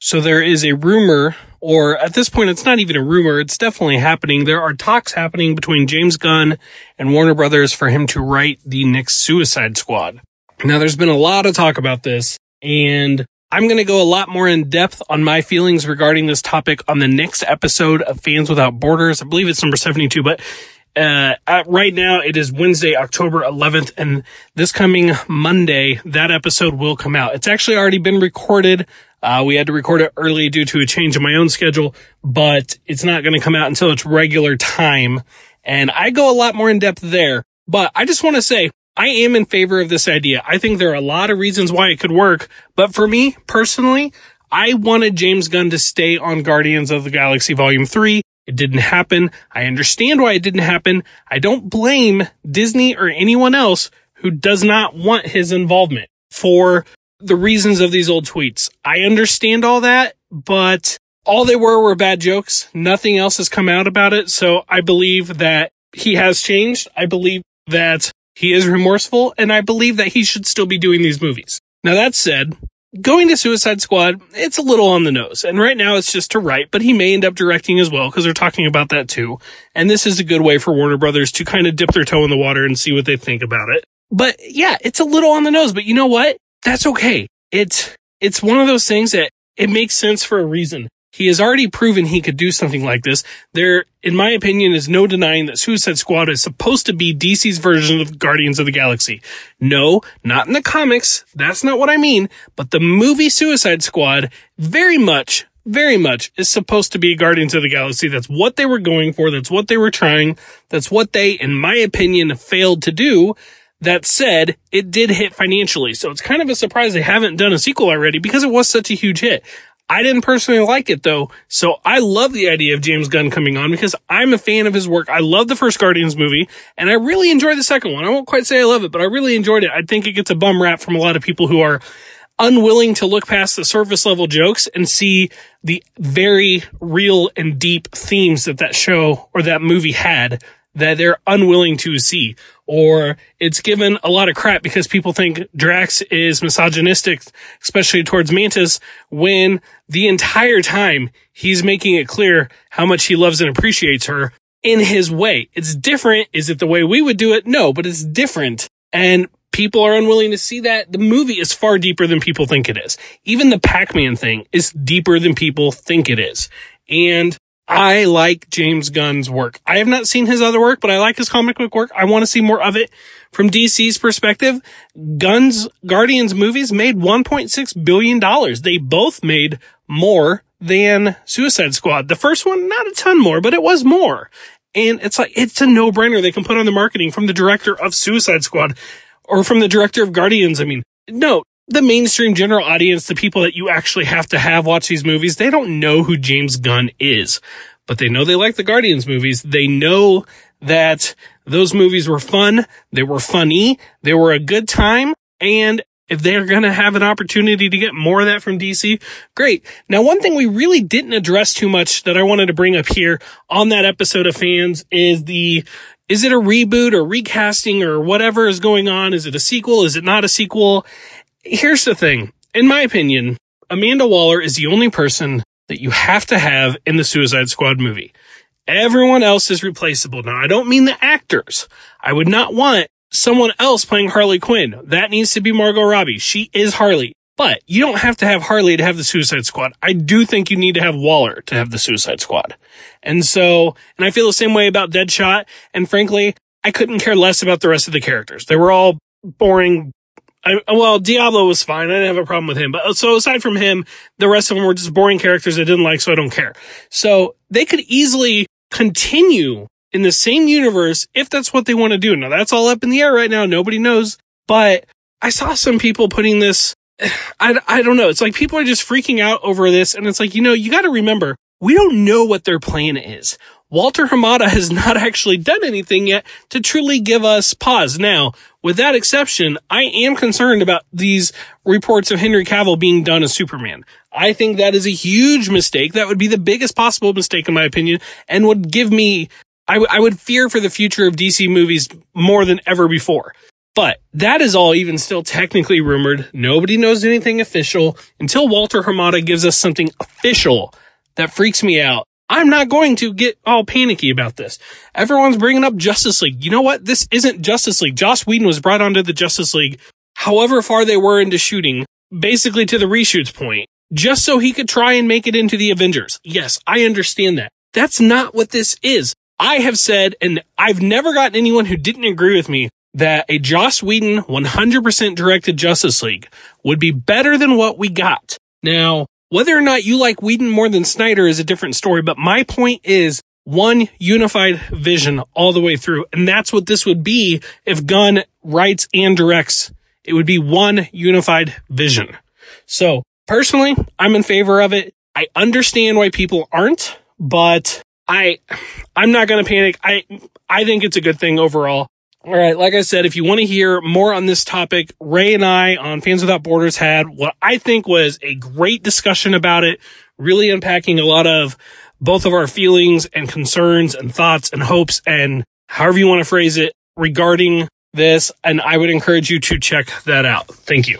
So there is a rumor, or at this point, it's not even a rumor. It's definitely happening. There are talks happening between James Gunn and Warner Brothers for him to write the next Suicide Squad. Now, there's been a lot of talk about this, and I'm going to go a lot more in depth on my feelings regarding this topic on the next episode of Fans Without Borders. I believe it's number 72, but uh, right now it is Wednesday, October 11th, and this coming Monday, that episode will come out. It's actually already been recorded. Uh, we had to record it early due to a change in my own schedule, but it's not going to come out until its regular time. And I go a lot more in depth there. But I just want to say, I am in favor of this idea. I think there are a lot of reasons why it could work. But for me personally, I wanted James Gunn to stay on Guardians of the Galaxy Volume 3. It didn't happen. I understand why it didn't happen. I don't blame Disney or anyone else who does not want his involvement for the reasons of these old tweets. I understand all that, but all they were were bad jokes. Nothing else has come out about it. So I believe that he has changed. I believe that he is remorseful and I believe that he should still be doing these movies. Now that said, going to Suicide Squad, it's a little on the nose. And right now it's just to write, but he may end up directing as well because they're talking about that too. And this is a good way for Warner Brothers to kind of dip their toe in the water and see what they think about it. But yeah, it's a little on the nose, but you know what? that's okay. It's, it's one of those things that it makes sense for a reason. He has already proven he could do something like this. There, in my opinion, is no denying that Suicide Squad is supposed to be DC's version of Guardians of the Galaxy. No, not in the comics. That's not what I mean. But the movie Suicide Squad very much, very much is supposed to be Guardians of the Galaxy. That's what they were going for. That's what they were trying. That's what they, in my opinion, failed to do. That said, it did hit financially, so it's kind of a surprise they haven't done a sequel already because it was such a huge hit. I didn't personally like it though, so I love the idea of James Gunn coming on because I'm a fan of his work. I love the first Guardians movie, and I really enjoyed the second one. I won't quite say I love it, but I really enjoyed it. I think it gets a bum rap from a lot of people who are unwilling to look past the surface level jokes and see the very real and deep themes that that show or that movie had that they're unwilling to see. Or it's given a lot of crap because people think Drax is misogynistic, especially towards Mantis, when the entire time he's making it clear how much he loves and appreciates her in his way. It's different. Is it the way we would do it? No, but it's different. And people are unwilling to see that. The movie is far deeper than people think it is. Even the Pac-Man thing is deeper than people think it is. And I like James Gunn's work. I have not seen his other work, but I like his comic book work. I want to see more of it. From DC's perspective, Gunn's Guardians movies made $1.6 billion. They both made more than Suicide Squad. The first one, not a ton more, but it was more. And it's like, it's a no brainer they can put on the marketing from the director of Suicide Squad or from the director of Guardians. I mean, no, the mainstream general audience, the people that you actually have to have watch these movies, they don't know who James Gunn is, but they know they like the Guardians movies. They know that those movies were fun. They were funny. They were a good time. And if they're going to have an opportunity to get more of that from DC, great. Now, one thing we really didn't address too much that I wanted to bring up here on that episode of fans is the is it a reboot or recasting or whatever is going on? Is it a sequel? Is it not a sequel? Here's the thing. In my opinion, Amanda Waller is the only person that you have to have in the Suicide Squad movie. Everyone else is replaceable. Now, I don't mean the actors. I would not want someone else playing Harley Quinn. That needs to be Margot Robbie. She is Harley. But you don't have to have Harley to have the Suicide Squad. I do think you need to have Waller to have the Suicide Squad. And so, and I feel the same way about Deadshot. And frankly, I couldn't care less about the rest of the characters. They were all boring I, well, Diablo was fine. I didn't have a problem with him. But uh, so aside from him, the rest of them were just boring characters I didn't like, so I don't care. So they could easily continue in the same universe if that's what they want to do. Now that's all up in the air right now. Nobody knows. But I saw some people putting this. I, I don't know. It's like people are just freaking out over this. And it's like, you know, you got to remember, we don't know what their plan is. Walter Hamada has not actually done anything yet to truly give us pause. Now, with that exception, I am concerned about these reports of Henry Cavill being done as Superman. I think that is a huge mistake. That would be the biggest possible mistake in my opinion and would give me, I, w- I would fear for the future of DC movies more than ever before. But that is all even still technically rumored. Nobody knows anything official until Walter Hamada gives us something official that freaks me out. I'm not going to get all panicky about this. Everyone's bringing up Justice League. You know what? This isn't Justice League. Joss Whedon was brought onto the Justice League however far they were into shooting, basically to the reshoots point, just so he could try and make it into the Avengers. Yes, I understand that. That's not what this is. I have said, and I've never gotten anyone who didn't agree with me, that a Joss Whedon 100% directed Justice League would be better than what we got. Now, whether or not you like Whedon more than Snyder is a different story, but my point is one unified vision all the way through. And that's what this would be if Gunn writes and directs. It would be one unified vision. So personally, I'm in favor of it. I understand why people aren't, but I, I'm not going to panic. I, I think it's a good thing overall. All right. Like I said, if you want to hear more on this topic, Ray and I on Fans Without Borders had what I think was a great discussion about it, really unpacking a lot of both of our feelings and concerns and thoughts and hopes and however you want to phrase it regarding this. And I would encourage you to check that out. Thank you.